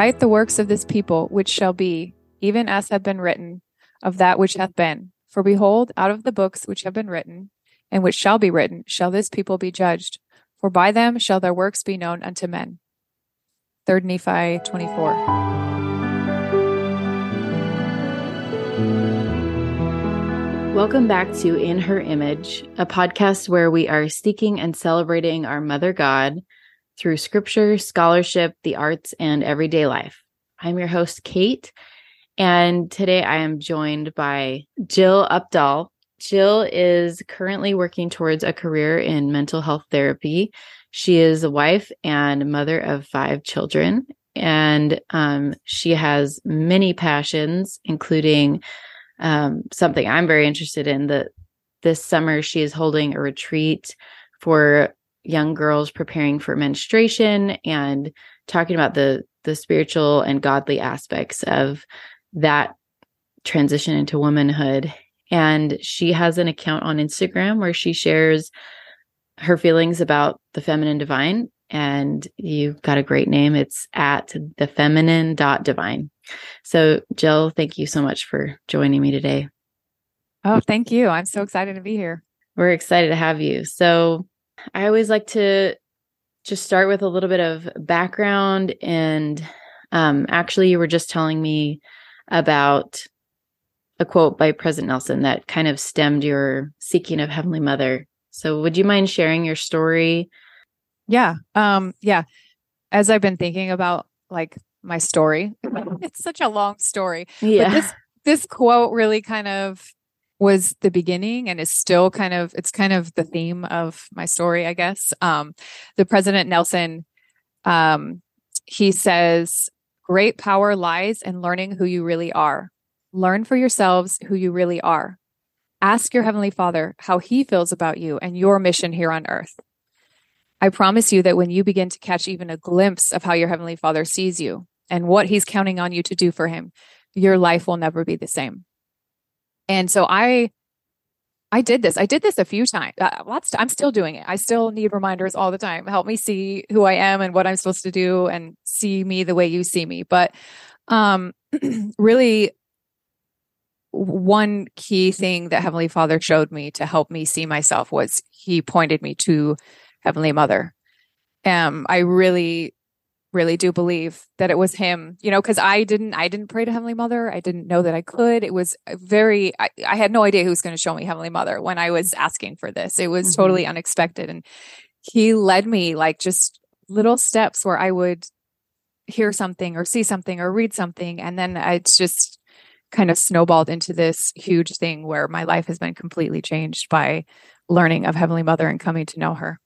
Write the works of this people, which shall be, even as have been written, of that which hath been. For behold, out of the books which have been written, and which shall be written, shall this people be judged. For by them shall their works be known unto men. 3 Nephi 24. Welcome back to In Her Image, a podcast where we are seeking and celebrating our Mother God through scripture, scholarship, the arts, and everyday life. I'm your host, Kate, and today I am joined by Jill Opdahl. Jill is currently working towards a career in mental health therapy. She is a wife and mother of five children, and um, she has many passions, including um, something I'm very interested in. That this summer she is holding a retreat for young girls preparing for menstruation and talking about the the spiritual and godly aspects of that transition into womanhood. And she has an account on Instagram where she shares her feelings about the feminine divine. And you've got a great name. It's at the feminine dot divine so jill thank you so much for joining me today. Oh thank you. I'm so excited to be here. We're excited to have you. So I always like to just start with a little bit of background. And um, actually, you were just telling me about a quote by President Nelson that kind of stemmed your seeking of Heavenly Mother. So, would you mind sharing your story? Yeah. Um, yeah. As I've been thinking about like my story, it's such a long story. Yeah. But this this quote really kind of was the beginning and is still kind of it's kind of the theme of my story i guess. Um the president nelson um he says great power lies in learning who you really are. Learn for yourselves who you really are. Ask your heavenly father how he feels about you and your mission here on earth. I promise you that when you begin to catch even a glimpse of how your heavenly father sees you and what he's counting on you to do for him your life will never be the same and so I I did this. I did this a few times. Uh, lots. I'm still doing it. I still need reminders all the time. Help me see who I am and what I'm supposed to do, and see me the way you see me. But um, really, one key thing that Heavenly Father showed me to help me see myself was He pointed me to Heavenly Mother. Um, I really really do believe that it was him you know because i didn't i didn't pray to heavenly mother. I didn't know that i could. It was very i, I had no idea who was going to show me heavenly mother when i was asking for this. It was mm-hmm. totally unexpected. And he led me like just little steps where i would hear something or see something or read something. And then it's just kind of snowballed into this huge thing where my life has been completely changed by learning of heavenly mother and coming to know her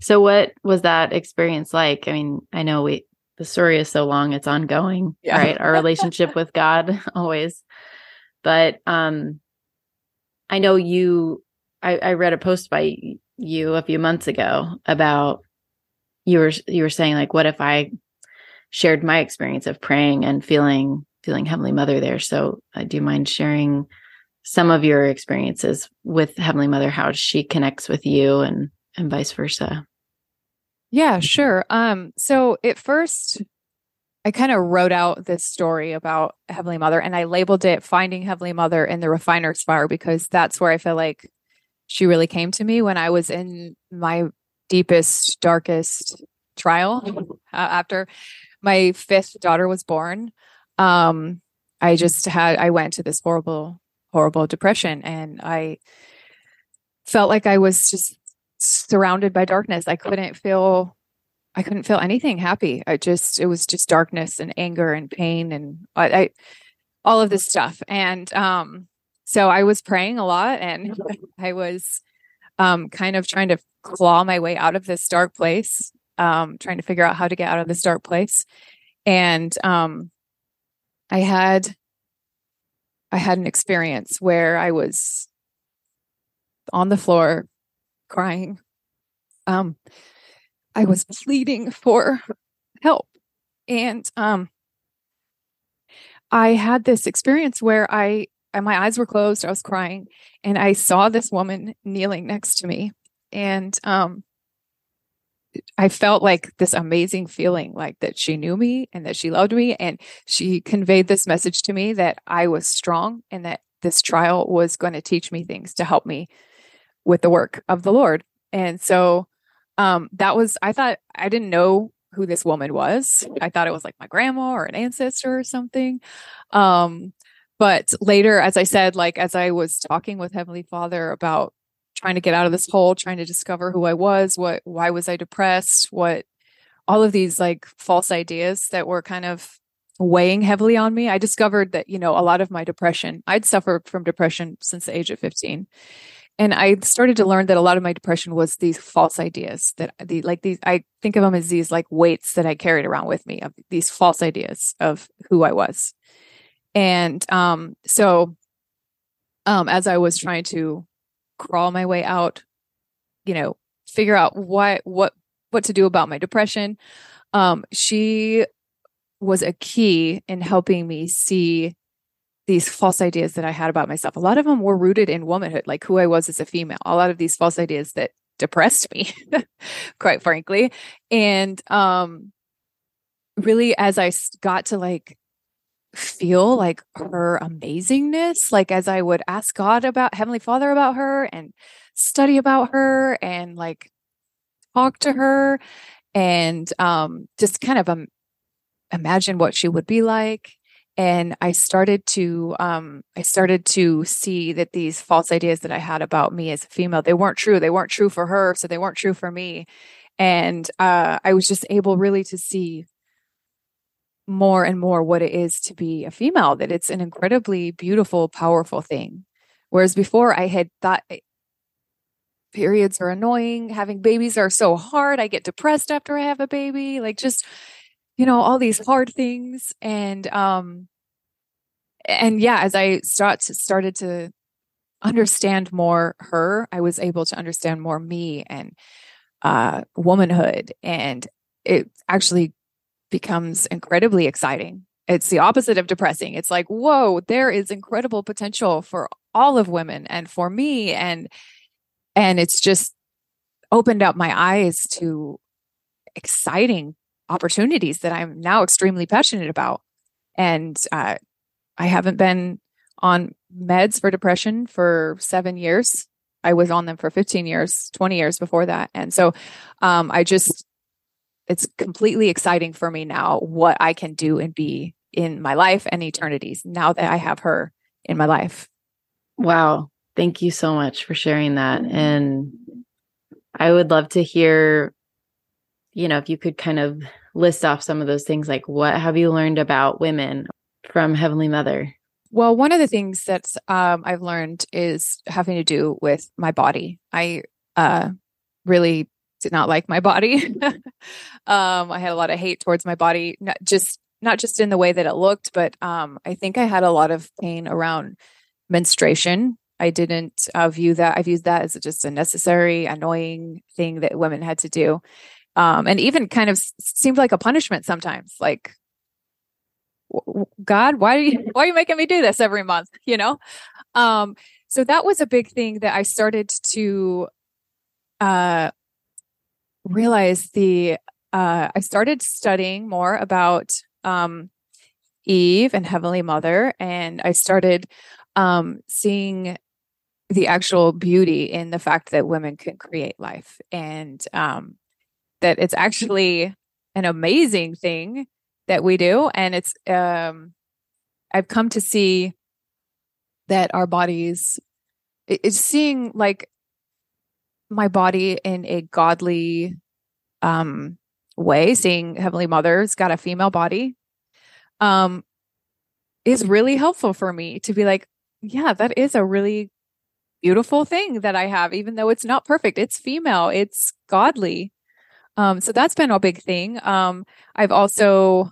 so what was that experience like? I mean, I know we the story is so long, it's ongoing, yeah. right? Our relationship with God always. But um I know you I, I read a post by you a few months ago about you were you were saying like what if I shared my experience of praying and feeling feeling Heavenly Mother there. So uh, do you mind sharing some of your experiences with Heavenly Mother, how she connects with you and and vice versa. Yeah, sure. Um, so at first I kind of wrote out this story about Heavenly Mother and I labeled it Finding Heavenly Mother in the Refiner's Fire because that's where I feel like she really came to me when I was in my deepest, darkest trial uh, after my fifth daughter was born. Um, I just had, I went to this horrible, horrible depression and I felt like I was just surrounded by darkness. I couldn't feel I couldn't feel anything happy. I just it was just darkness and anger and pain and I, I all of this stuff. And um so I was praying a lot and I was um kind of trying to claw my way out of this dark place, um trying to figure out how to get out of this dark place. And um I had I had an experience where I was on the floor crying. Um, I was pleading for help. And um, I had this experience where I, my eyes were closed, I was crying, and I saw this woman kneeling next to me. And um, I felt like this amazing feeling like that she knew me and that she loved me and she conveyed this message to me that I was strong and that this trial was going to teach me things to help me with the work of the Lord. And so um that was I thought I didn't know who this woman was. I thought it was like my grandma or an ancestor or something. Um but later as I said like as I was talking with Heavenly Father about trying to get out of this hole, trying to discover who I was, what why was I depressed, what all of these like false ideas that were kind of weighing heavily on me. I discovered that, you know, a lot of my depression, I'd suffered from depression since the age of 15. And I started to learn that a lot of my depression was these false ideas that the like these I think of them as these like weights that I carried around with me of these false ideas of who I was. And um so um as I was trying to crawl my way out, you know, figure out what what what to do about my depression. Um, she was a key in helping me see these false ideas that I had about myself. A lot of them were rooted in womanhood, like who I was as a female. A lot of these false ideas that depressed me, quite frankly. And um really as I got to like feel like her amazingness like as i would ask god about heavenly father about her and study about her and like talk to her and um just kind of um, imagine what she would be like and i started to um i started to see that these false ideas that i had about me as a female they weren't true. They weren't true for her so they weren't true for me. And uh i was just able really to see more and more what it is to be a female, that it's an incredibly beautiful, powerful thing. Whereas before I had thought eh, periods are annoying, having babies are so hard, I get depressed after I have a baby, like just, you know, all these hard things. And um and yeah, as I start to, started to understand more her, I was able to understand more me and uh womanhood and it actually becomes incredibly exciting. It's the opposite of depressing. It's like, whoa, there is incredible potential for all of women and for me. And and it's just opened up my eyes to exciting opportunities that I'm now extremely passionate about. And uh, I haven't been on meds for depression for seven years. I was on them for 15 years, 20 years before that. And so um, I just it's completely exciting for me now what I can do and be in my life and eternities now that I have her in my life. Wow. Thank you so much for sharing that. And I would love to hear, you know, if you could kind of list off some of those things like what have you learned about women from Heavenly Mother? Well, one of the things that um, I've learned is having to do with my body. I uh, really did not like my body. um, I had a lot of hate towards my body, not just not just in the way that it looked, but um, I think I had a lot of pain around menstruation. I didn't uh, view that. I viewed that as just a necessary, annoying thing that women had to do, um, and even kind of seemed like a punishment sometimes. Like, God, why are you why are you making me do this every month? You know, um, so that was a big thing that I started to uh, realize the uh, I started studying more about um, Eve and Heavenly Mother, and I started um, seeing the actual beauty in the fact that women can create life, and um, that it's actually an amazing thing that we do, and it's um, I've come to see that our bodies it's seeing like my body in a godly um way seeing heavenly mother's got a female body um is really helpful for me to be like yeah that is a really beautiful thing that i have even though it's not perfect. It's female. It's godly um so that's been a big thing um i've also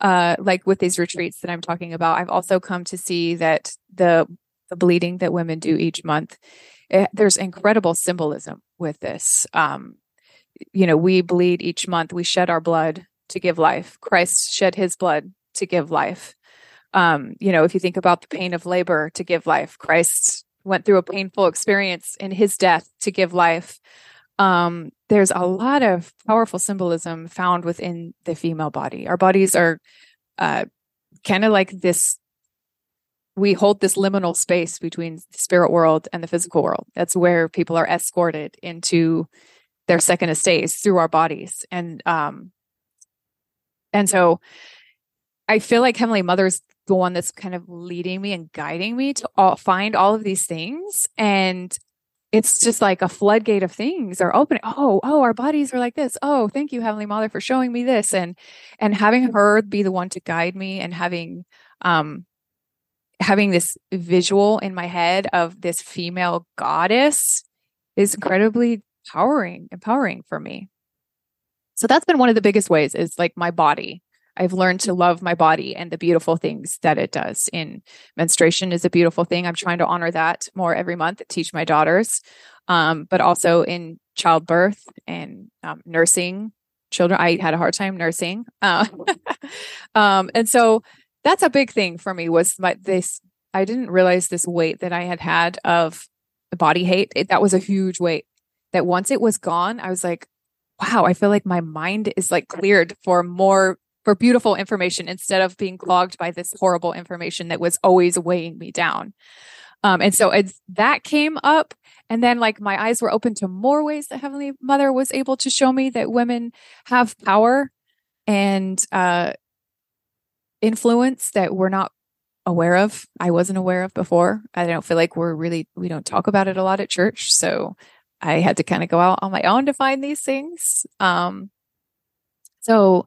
uh like with these retreats that i'm talking about i've also come to see that the the bleeding that women do each month it, eh, there's incredible symbolism with this. Um, you know, we bleed each month, we shed our blood to give life. Christ shed his blood to give life. Um, you know, if you think about the pain of labor to give life, Christ went through a painful experience in his death to give life. Um, there's a lot of powerful symbolism found within the female body. Our bodies are uh, kind of like this we hold this liminal space between the spirit world and the physical world. That's where people are escorted into their second estates through our bodies. And um and so I feel like Heavenly Mother's the one that's kind of leading me and guiding me to all, find all of these things. And it's just like a floodgate of things are opening. Oh, oh, our bodies are like this. Oh, thank you, Heavenly Mother, for showing me this. And and having her be the one to guide me and having um having this visual in my head of this female goddess is incredibly empowering, empowering for me. So that's been one of the biggest ways is like my body. I've learned to love my body and the beautiful things that it does. In menstruation is a beautiful thing. I'm trying to honor that more every month, teach my daughters, um, but also in childbirth and um, nursing children. I had a hard time nursing, uh, um, and so that's a big thing for me. Was my this? I didn't realize this weight that I had had of body hate. It, that was a huge weight. That once it was gone, I was like, wow, I feel like my mind is like cleared for more for beautiful information instead of being clogged by this horrible information that was always weighing me down. Um, and so as that came up, and then like my eyes were open to more ways that Heavenly Mother was able to show me that women have power and uh, influence that we're not aware of. I wasn't aware of before. I don't feel like we're really we don't talk about it a lot at church. So I had to kind of go out on my own to find these things. Um, so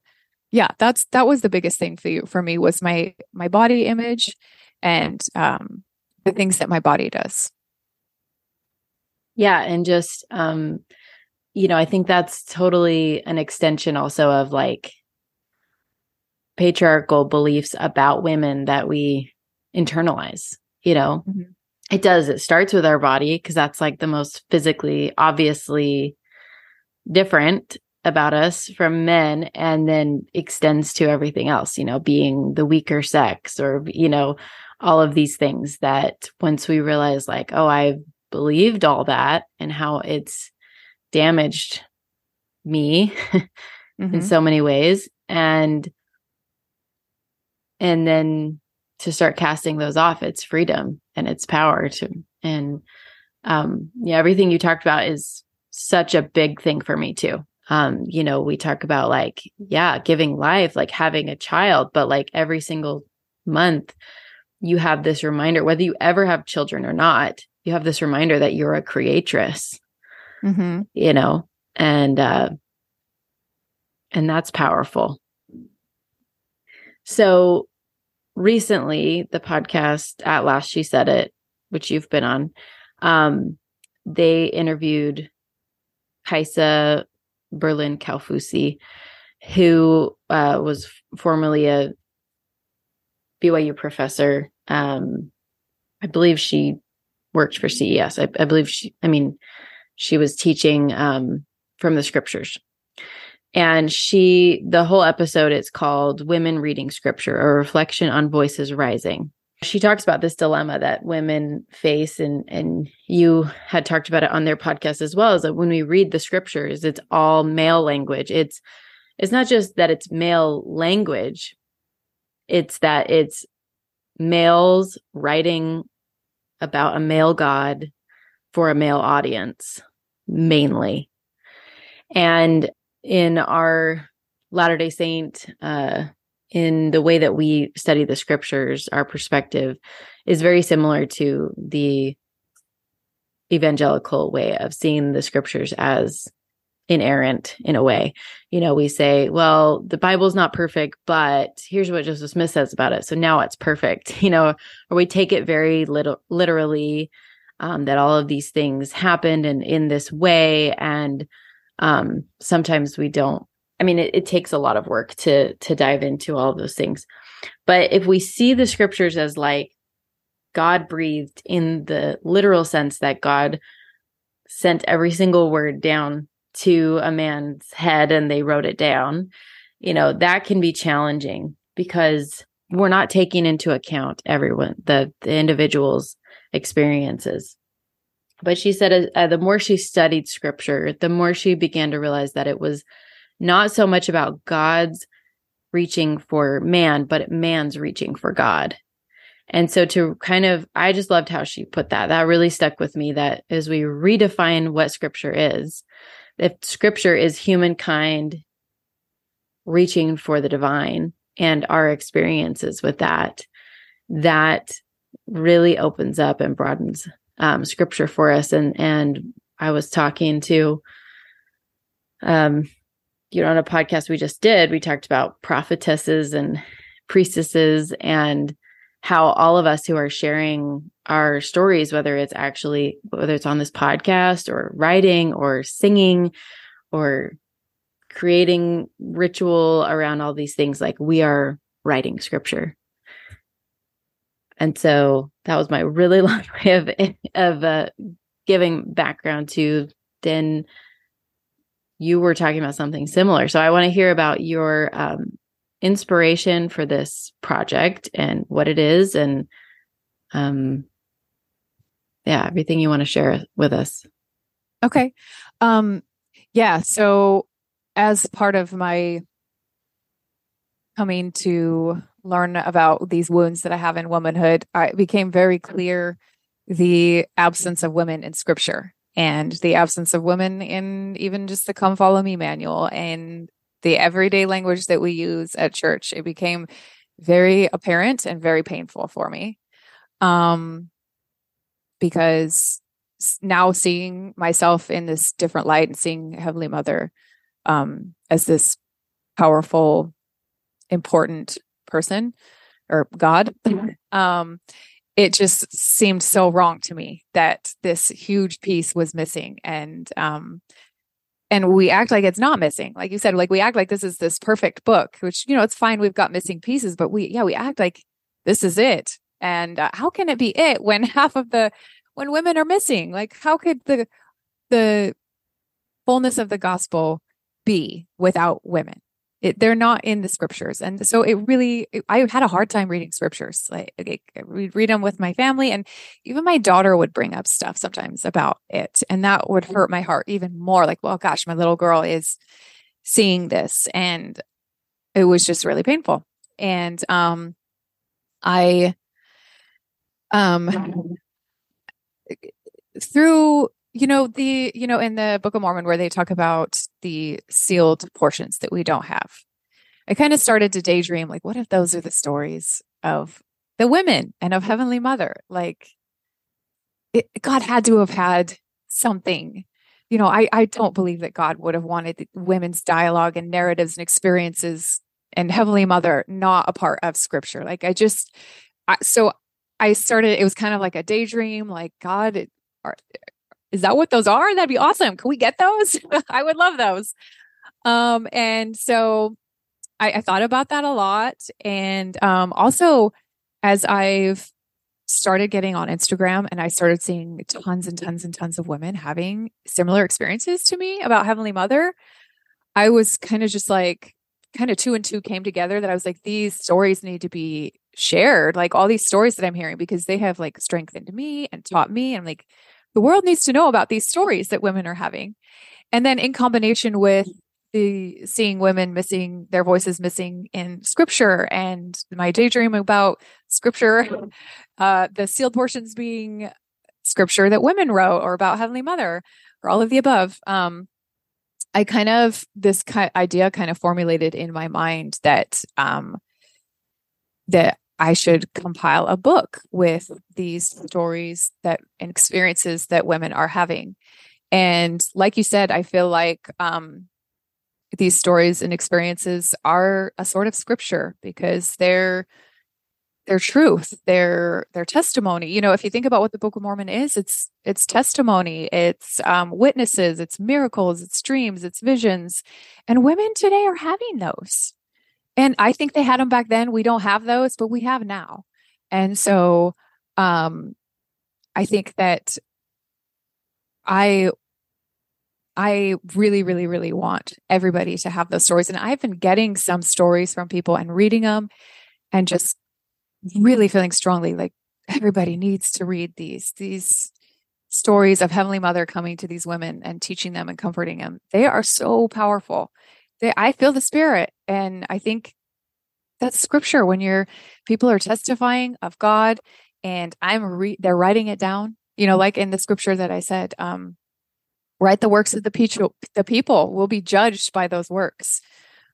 yeah, that's that was the biggest thing for you for me was my my body image and um the things that my body does. Yeah, and just um you know, I think that's totally an extension also of like patriarchal beliefs about women that we internalize, you know. Mm-hmm. It does. It starts with our body because that's like the most physically obviously different about us from men and then extends to everything else, you know, being the weaker sex or, you know, all of these things that once we realize, like, oh, I believed all that and how it's damaged me mm-hmm. in so many ways. And, and then to start casting those off, it's freedom and it's power to, and, um, yeah, everything you talked about is such a big thing for me too um you know we talk about like yeah giving life like having a child but like every single month you have this reminder whether you ever have children or not you have this reminder that you're a creatress mm-hmm. you know and uh and that's powerful so recently the podcast at last she said it which you've been on um they interviewed Kaisa Berlin Kalfusi, who uh, was formerly a BYU professor. Um, I believe she worked for CES. I, I, believe she, I mean, she was teaching um, from the scriptures. And she, the whole episode, it's called Women Reading Scripture, a reflection on voices rising she talks about this dilemma that women face and and you had talked about it on their podcast as well is that when we read the scriptures it's all male language. It's it's not just that it's male language it's that it's males writing about a male god for a male audience mainly. And in our latter day saint uh in the way that we study the scriptures, our perspective is very similar to the evangelical way of seeing the scriptures as inerrant in a way. You know, we say, well, the Bible's not perfect, but here's what Joseph Smith says about it. So now it's perfect, you know, or we take it very little literally um, that all of these things happened and in this way. And um, sometimes we don't I mean, it, it takes a lot of work to to dive into all those things. But if we see the scriptures as like God breathed in the literal sense that God sent every single word down to a man's head and they wrote it down, you know, that can be challenging because we're not taking into account everyone, the, the individual's experiences. but she said uh, the more she studied scripture, the more she began to realize that it was not so much about God's reaching for man, but man's reaching for God. And so to kind of, I just loved how she put that. That really stuck with me that as we redefine what scripture is, if scripture is humankind reaching for the divine and our experiences with that, that really opens up and broadens um, scripture for us. And and I was talking to, um, you know, on a podcast we just did, we talked about prophetesses and priestesses and how all of us who are sharing our stories, whether it's actually whether it's on this podcast or writing or singing or creating ritual around all these things, like we are writing scripture. And so that was my really long way of of uh, giving background to. Then you were talking about something similar, so I want to hear about your um, inspiration for this project and what it is, and um, yeah, everything you want to share with us. Okay, um, yeah. So as part of my coming to learn about these wounds that I have in womanhood, it became very clear the absence of women in scripture and the absence of women in even just the come follow me manual and the everyday language that we use at church. It became very apparent and very painful for me. Um, because now seeing myself in this different light and seeing Heavenly Mother um, as this powerful, important person or God, mm-hmm. um, it just seemed so wrong to me that this huge piece was missing. And um, and we act like it's not missing. Like you said, like we act like this is this perfect book, which you know it's fine. We've got missing pieces, but we yeah we act like this is it. And uh, how can it be it when half of the when women are missing? Like how could the the fullness of the gospel be without women? It, they're not in the scriptures. And so it really i had a hard time reading scriptures. Like, like we'd read them with my family and even my daughter would bring up stuff sometimes about it and that would hurt my heart even more. Like well gosh my little girl is seeing this and it was just really painful. And um i um through you know the you know in the book of mormon where they talk about the sealed portions that we don't have i kind of started to daydream like what if those are the stories of the women and of heavenly mother? Like it, god had to have had something. You know i i don't believe that god would have wanted women's dialogue and narratives and experiences and heavenly mother not a part of scripture. Like i just I, so i started it was kind of like a daydream like god are, is that what those are? That'd be awesome. Can we get those? I would love those. Um, and so I, I, thought about that a lot. And um, also, as I've started getting on Instagram and I started seeing tons and tons and tons of women having similar experiences to me about Heavenly Mother, I was kind of just like, kind of two and two came together that I was like, these stories need to be shared. Like all these stories that I'm hearing because they have like strengthened me and taught me. And I'm like, the world needs to know about these stories that women are having. And then in combination with the seeing women missing their voices missing in scripture and my daydream about scripture, uh, the sealed portions being scripture that women wrote or about Heavenly Mother or all of the above. Um, I kind of this kind idea kind of formulated in my mind that um, that I should compile a book with these stories that and experiences that women are having. And like you said, I feel like um, these stories and experiences are a sort of scripture because they're their truth, their their testimony. You know, if you think about what the Book of Mormon is, it's it's testimony, it's um, witnesses, it's miracles, it's dreams, it's visions, and women today are having those. And I think they had them back then. We don't have those, but we have now. And so um I think that I I really, really, really want everybody to have those stories. And I've been getting some stories from people and reading them and just really feeling strongly like everybody needs to read these. These stories of Heavenly Mother coming to these women and teaching them and comforting them. They are so powerful. They, I feel the spirit. And I think that's scripture when you're people are testifying of God and I'm re- they're writing it down. You know, like in the scripture that I said, um, write the works of the people. The people will be judged by those works.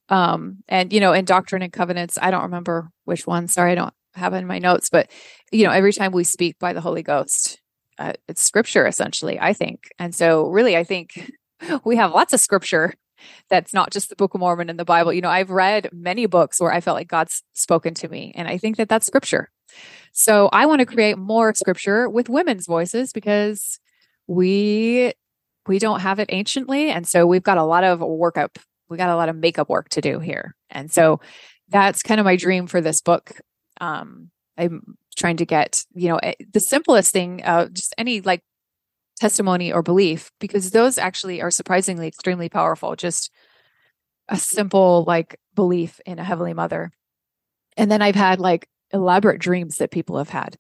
Um, and you know, in Doctrine and Covenants, I don't remember which one. Sorry, I don't have in my notes, but you know, every time we speak by the Holy Ghost, uh, it's scripture essentially, I think. And so, really, I think we have lots of scripture that's not just the Book of Mormon and the Bible. You know, I've read many books where I felt like God's spoken to me, and I think that that's scripture. So, I want to create more scripture with women's voices because we we don't have it anciently, and so we've got a lot of workup. We got a lot of makeup work to do here, and so that's kind of my dream for this book. Um, I'm trying to get, you know, eh, the simplest thing, uh, just any like testimony or belief, because those actually are surprisingly extremely powerful. Just a simple like belief in a Heavenly Mother. And then I've had like elaborate dreams that people have had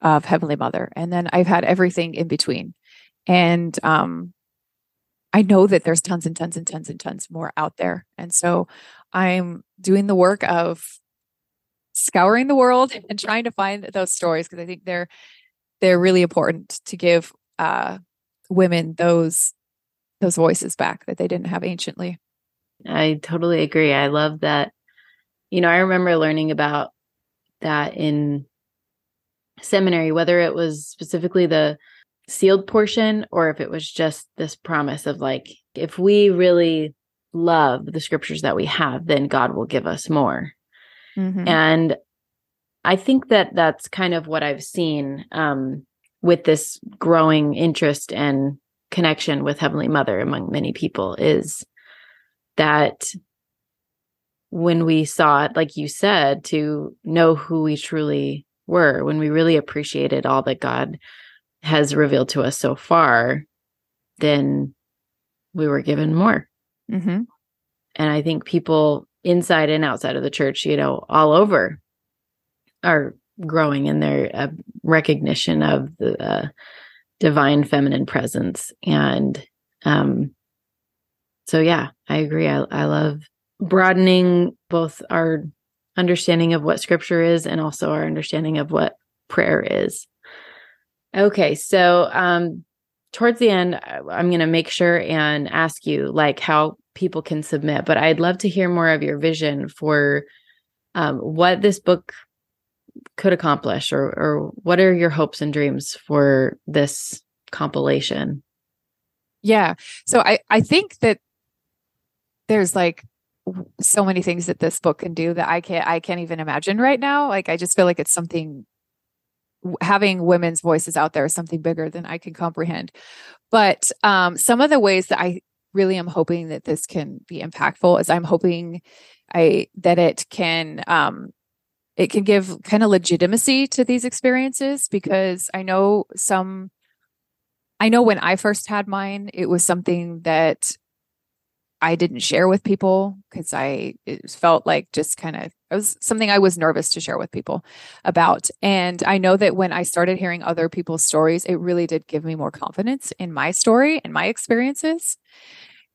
of Heavenly Mother. And then I've had everything in between. And um, I know that there's tons and tons and tons and tons more out there. And so I'm doing the work of scouring the world and trying to find those stories because I think they're they're really important to give uh, women those those voices back that they didn't have anciently. I totally agree. I love that. You know, I remember learning about that in seminary, whether it was specifically the sealed portion or if it was just this promise of like, if we really love the scriptures that we have, then God will give us more. Mm-hmm. And I think that that's kind of what I've seen um, with this growing interest and connection with Heavenly Mother among many people is that when we sought, like you said, to know who we truly were, when we really appreciated all that God has revealed to us so far, then we were given more. Mm-hmm. And I think people inside and outside of the church, you know, all over are growing in their uh, recognition of the uh, divine feminine presence. And um, so, yeah, I agree. I, I love broadening both our understanding of what scripture is and also our understanding of what prayer is. Okay, so um, towards the end, I'm going to make sure and ask you like how people can submit, but I'd love to hear more of your vision for um, what this book could accomplish or or what are your hopes and dreams for this compilation? Yeah. So i i think that there's like so many things that this book can do that i can't i can't even imagine right now. Like i just feel like it's something having women's voices out there is something bigger than i can comprehend. But um some of the ways that i really am hoping that this can be impactful is i'm hoping i that it can um it can give kind of legitimacy to these experiences because I know some I know when I first had mine, it was something that I didn't share with people because I it felt like just kind of it was something I was nervous to share with people about. And I know that when I started hearing other people's stories, it really did give me more confidence in my story and my experiences.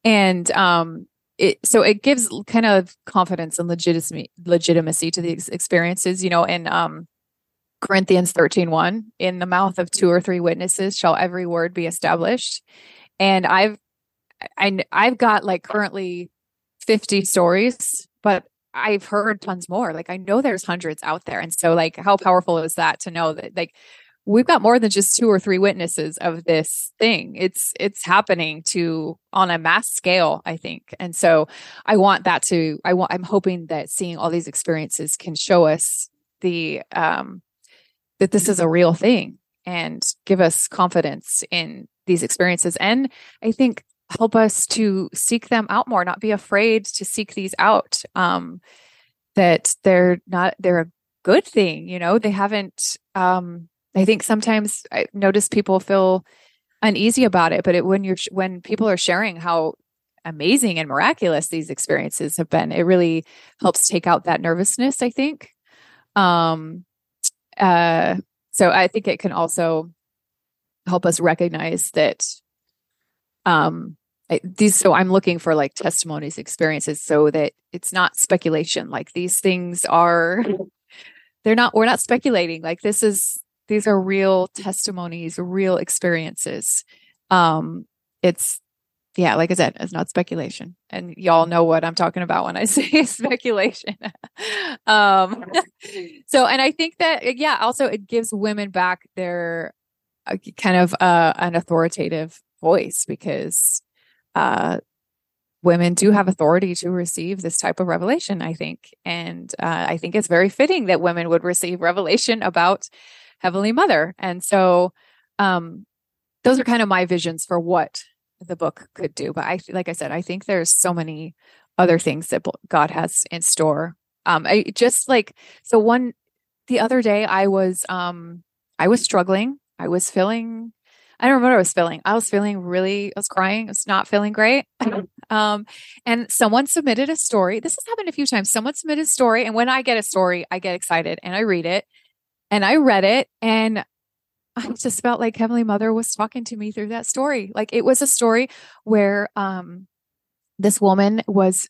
And um it so it gives kind of confidence and legitimacy legitimacy to these experiences you know in um corinthians 13 1 in the mouth of two or three witnesses shall every word be established. And i've I, i've got like currently 50 stories but i've heard tons more. Like i know there's hundreds out there and so like how powerful is that to know that like we've got more than just two or three witnesses of this thing. It's it's happening to on a mass scale i think. And so i want that to i want i'm hoping that seeing all these experiences can show us the um that this is a real thing and give us confidence in these experiences and i think help us to seek them out more not be afraid to seek these out um that they're not they're a good thing you know? They haven't um I think sometimes I notice people feel uneasy about it, but it, when you're when people are sharing how amazing and miraculous these experiences have been, it really helps take out that nervousness. I think. Um, uh, so I think it can also help us recognize that um I, these so i'm looking for like testimonies experiences so that it's not speculation like these things are they're not we're not speculating like this is these are real testimonies real experiences. Um it's yeah like i said it's not speculation. And y'all know what i'm talking about when i say speculation. Um so and i think that yeah also it gives women back their uh, kind of uh, an authoritative voice because uh women do have authority to receive this type of revelation i think. And uh, i think it's very fitting that women would receive revelation about heavenly mother and so um those are kind of my visions for what the book could do. But I, like I said, I think there's so many other things that God has in store. Um, I just like so one the other day I was um I was struggling. I was feeling I don't remember what I was feeling. I was feeling really, I was crying. I was not feeling great. um, and someone submitted a story. This has happened a few times. Someone submitted a story. And when I get a story, I get excited and I read it. And I read it and I just felt like Heavenly Mother was talking to me through that story. Like it was a story where um, this woman was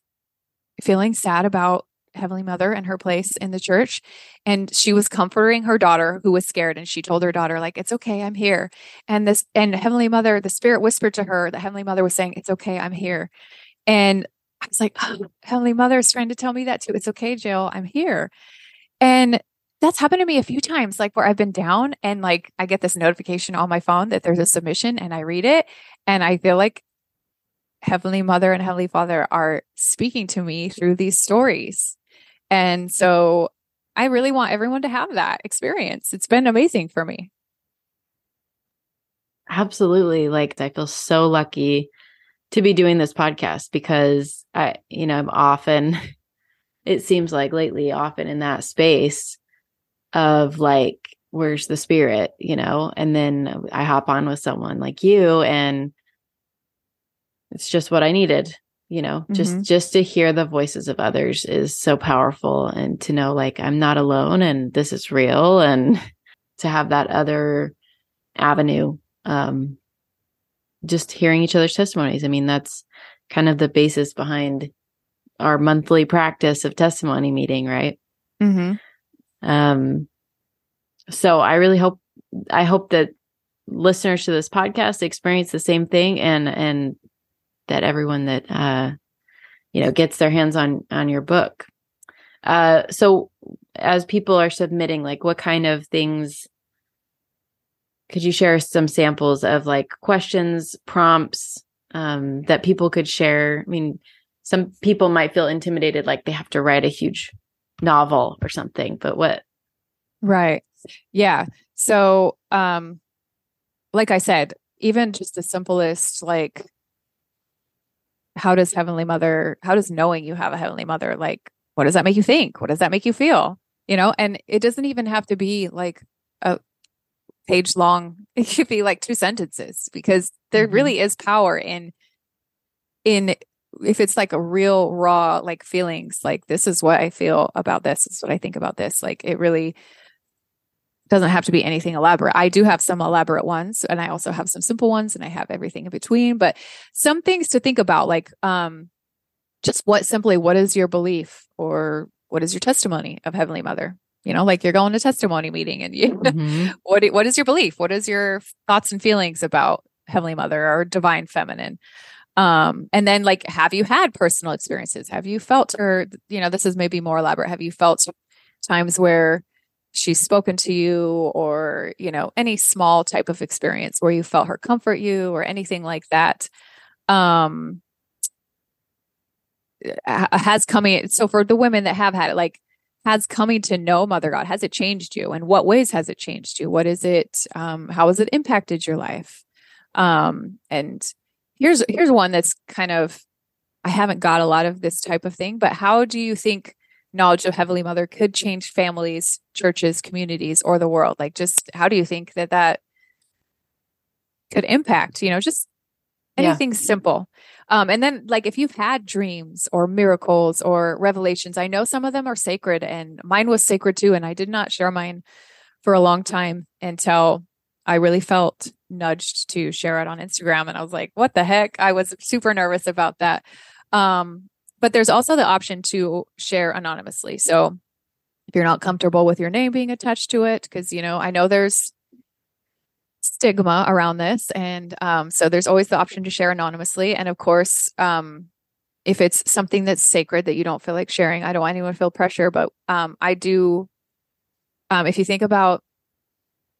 feeling sad about Heavenly Mother and her place in the church. And she was comforting her daughter who was scared. And she told her daughter, like, it's okay, I'm here. And this, and Heavenly Mother, the Spirit whispered to her, the Heavenly Mother was saying, it's okay, I'm here. And I was like, oh, Heavenly Mother is trying to tell me that too. It's okay, Jill, I'm here. And that's happened to me a few times, like where I've been down and like I get this notification on my phone that there's a submission and I read it and I feel like Heavenly Mother and Heavenly Father are speaking to me through these stories. And so I really want everyone to have that experience. It's been amazing for me. Absolutely. Like I feel so lucky to be doing this podcast because I, you know, I'm often, it seems like lately, often in that space of like where's the spirit? you know? And then i hop on with someone like you and it's just what i needed you know? Mm-hmm. just just to hear the voices of others is so powerful and to know like i'm not alone and this is real and to have that other avenue um just hearing each other's testimonies. I mean that's kind of the basis behind our monthly practice of testimony meeting right? Mm-hmm. Um, so I really hope I hope that listeners to this podcast experience the same thing and and that everyone that uh you know gets their hands on on your book. Uh so as people are submitting like what kind of things could you share some samples of like questions, prompts um that people could share? I mean, some people might feel intimidated like they have to write a huge novel or something but what? Right. Yeah. So um like i said even just the simplest like how does heavenly mother how does knowing you have a heavenly mother like what does that make you think? What does that make you feel? You know and it doesn't even have to be like a page long. It could be like two sentences because there mm-hmm. really is power in in if it's like a real raw like feelings like this is what i feel about this, this is what i think about this like it really doesn't have to be anything elaborate. I do have some elaborate ones and i also have some simple ones and i have everything in between but some things to think about like um just what simply what is your belief or what is your testimony of heavenly mother? You know like you're going to testimony meeting and you mm-hmm. what what is your belief? What is your thoughts and feelings about heavenly mother or divine feminine um and then like have you had personal experiences? Have you felt or you know this is maybe more elaborate. Have you felt times where she's spoken to you or you know any small type of experience where you felt her comfort you or anything like that um has coming so for the women that have had it like has coming to know mother god has it changed you? And what ways has it changed you? What is it um how has it impacted your life? Um and here's here's one that's kind of I haven't got a lot of this type of thing, but how do you think knowledge of Heavenly Mother could change families, churches, communities, or the world? Like, just how do you think that that could impact? You know, just anything yeah. simple. Um, and then, like, if you've had dreams or miracles or revelations, I know some of them are sacred, and mine was sacred too. And I did not share mine for a long time until I really felt nudged to share it on Instagram. And I was like, what the heck? I was super nervous about that. Um, but there's also the option to share anonymously. So if you're not comfortable with your name being attached to it, because, you know, I know there's stigma around this. And um, so there's always the option to share anonymously. And of course, um, if it's something that's sacred that you don't feel like sharing, I don't want anyone to feel pressure, but um, I do. Um, if you think about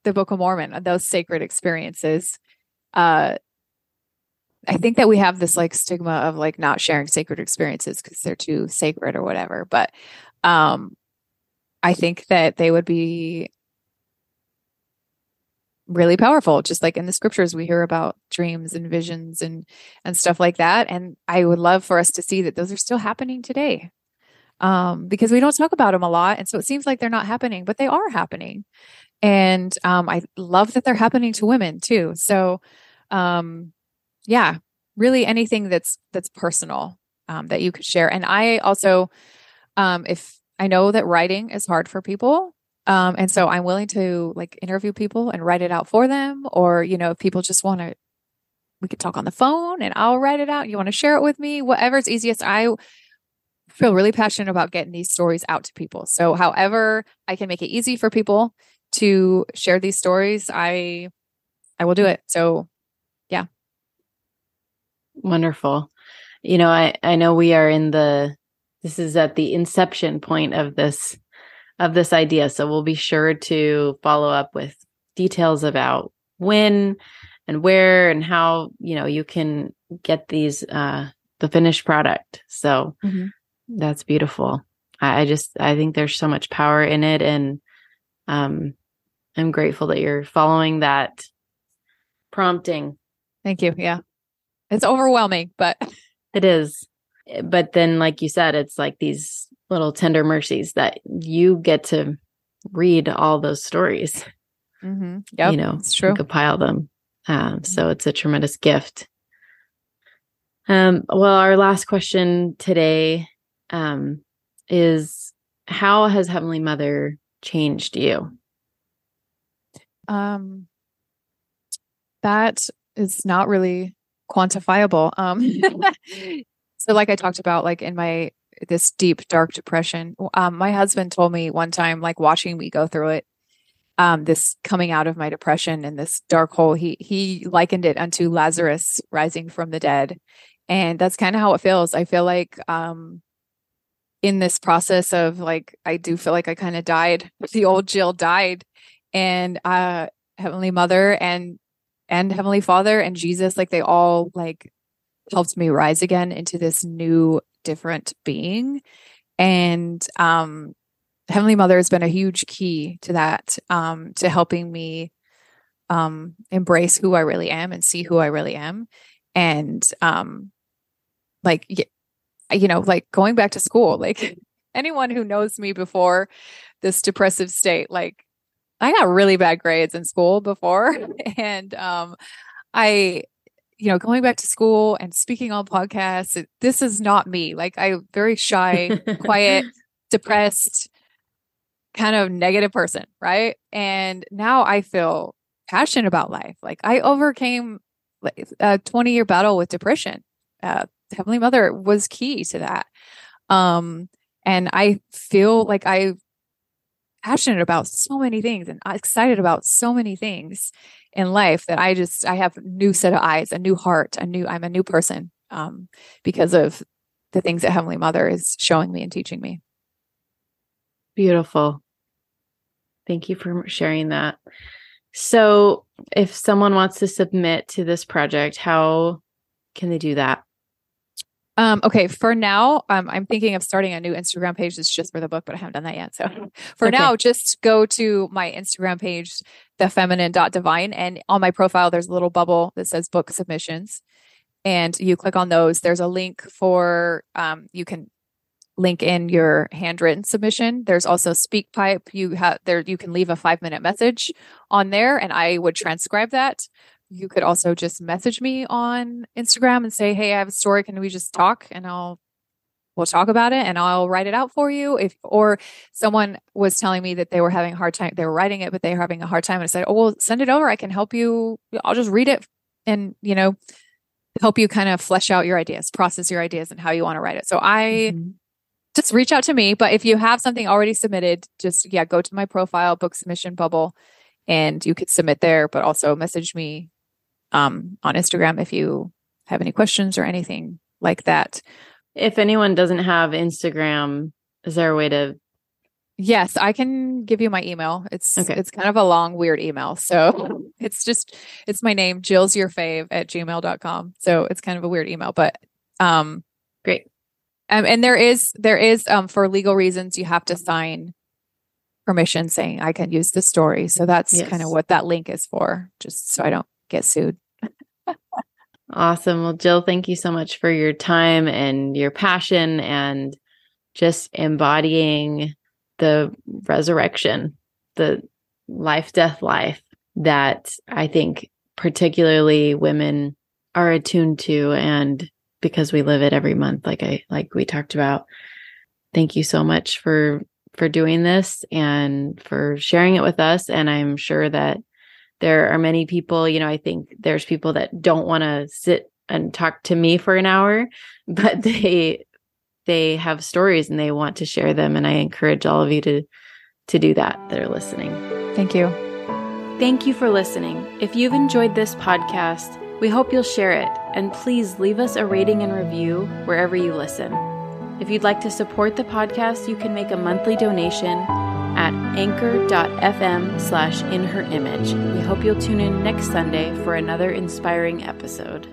the Book of Mormon, those sacred experiences, uh, I think that we have this like stigma of like not sharing sacred experiences because they're too sacred or whatever. But um, I think that they would be really powerful just like in the scriptures we hear about dreams and visions and and stuff like that and i would love for us to see that those are still happening today um because we don't talk about them a lot and so it seems like they're not happening but they are happening and um i love that they're happening to women too so um yeah really anything that's that's personal um that you could share and i also um if i know that writing is hard for people um, and so I'm willing to like interview people and write it out for them. Or, you know, if people just want to, we could talk on the phone and I'll write it out. You want to share it with me, whatever's easiest. I feel really passionate about getting these stories out to people. So, however, I can make it easy for people to share these stories, I I will do it. So, yeah. Wonderful. You know, I I know we are in the this is at the inception point of this of this idea. So we'll be sure to follow up with details about when and where and how, you know, you can get these uh the finished product. So mm-hmm. That's beautiful. I, I just I think there's so much power in it and um I'm grateful that you're following that prompting. Thank you. Yeah. It's overwhelming, but it is. But then like you said, it's like these little tender mercies that you get to read all those stories. Mm-hmm. Yep, you know, it's true. Compile them. Um, so mm-hmm. it's a tremendous gift. Um, well, our last question today um, is how has Heavenly Mother changed you? Um, that is not really quantifiable. Um, so like I talked about, like in my this deep dark depression. Um, my husband told me one time, like watching me go through it, um, this coming out of my depression and this dark hole. He he likened it unto Lazarus rising from the dead, and that's kind of how it feels. I feel like um, in this process of like I do feel like I kind of died. The old Jill died, and uh, Heavenly Mother and and Heavenly Father and Jesus, like they all like helped me rise again into this new different being. And um, Heavenly Mother has been a huge key to that, um, to helping me um, embrace who I really am and see who I really am. And um, like, you know, like going back to school, like anyone who knows me before this depressive state, like I got really bad grades in school before. And um, I you know, going back to school and speaking on podcasts, it, this is not me. Like I'm very shy, quiet, depressed, kind of negative person, right? And now I feel passionate about life. Like I overcame a 20 year battle with depression. Uh, Heavenly Mother was key to that. Um, and I feel like I passionate about so many things and excited about so many things in life that I just I have a new set of eyes, a new heart, a new I'm a new person um, because of the things that Heavenly Mother is showing me and teaching me. Beautiful. Thank you for sharing that. So, if someone wants to submit to this project, how can they do that? Um, okay, for now, um, I'm thinking of starting a new Instagram page that's just for the book, but I haven't done that yet. So for okay. now, just go to my Instagram page, the feminine dot divine, and on my profile, there's a little bubble that says book submissions. And you click on those. There's a link for um, you can link in your handwritten submission. There's also SpeakPipe. You have there you can leave a five minute message on there, and I would transcribe that you could also just message me on Instagram and say, Hey, I have a story. Can we just talk? And I'll we'll talk about it and I'll write it out for you. If or someone was telling me that they were having a hard time, they were writing it, but they were having a hard time. And I said, Oh, well, send it over. I can help you. I'll just read it and, you know, help you kind of flesh out your ideas, process your ideas and how you want to write it. So I mm-hmm. just reach out to me. But if you have something already submitted, just yeah, go to my profile, book submission bubble, and you could submit there, but also message me um, on Instagram if you have any questions or anything like that. If anyone doesn't have Instagram, is there a way to Yes, I can give you my email. It's okay. it's kind of a long, weird email. So it's just it's my name, Jill's your fave at gmail.com. So it's kind of a weird email, but um great. Um, and there is there is um for legal reasons you have to sign permission saying I can use the story. So that's yes. kind of what that link is for, just so I don't get sued. Awesome. Well, Jill, thank you so much for your time and your passion and just embodying the resurrection, the life, death, life that I think particularly women are attuned to. And because we live it every month, like I, like we talked about, thank you so much for, for doing this and for sharing it with us. And I'm sure that there are many people, you know, I think there's people that don't want to sit and talk to me for an hour, but they they have stories and they want to share them and I encourage all of you to to do that that are listening. Thank you. Thank you for listening. If you've enjoyed this podcast, we hope you'll share it and please leave us a rating and review wherever you listen. If you'd like to support the podcast, you can make a monthly donation at anchor.fm slash in her image. We hope you'll tune in next Sunday for another inspiring episode.